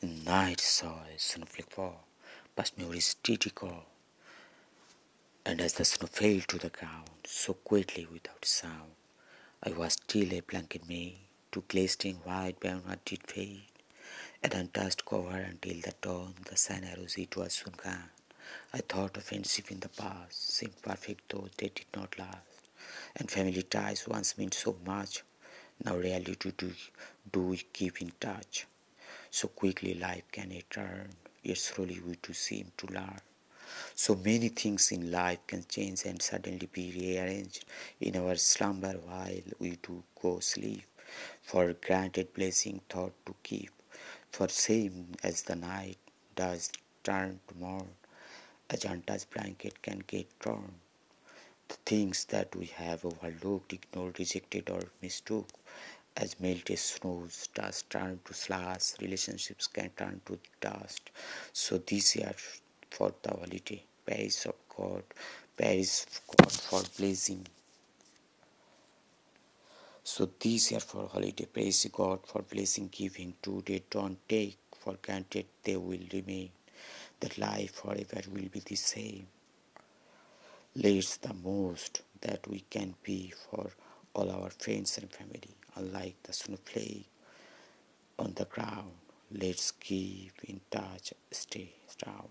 Night saw a snowflake fall, past with steady call. And as the snow fell to the ground, so quickly without sound, I was still a blanket made, to glistening white beyond did fade. and untouched cover until the dawn, the sun arose, it was soon gone. I thought of friendship in the past, seemed perfect though they did not last. And family ties once meant so much, now rarely do, do, do we keep in touch. So quickly life can turn, yet slowly we do seem to learn. So many things in life can change and suddenly be rearranged in our slumber while we do go sleep. For granted blessing thought to keep, for same as the night does turn to morn, a untouched blanket can get torn. The things that we have overlooked, ignored, rejected, or mistook as melted snows, dust turn to slush, relationships can turn to dust. So this year for the holiday, praise of God, praise God for blessing. So this year for holiday, praise God for blessing giving today. Don't take for granted they will remain. That life forever will be the same. Let's the most that we can be for all our friends and family, unlike the snowflake on the ground. Let's keep in touch, stay strong.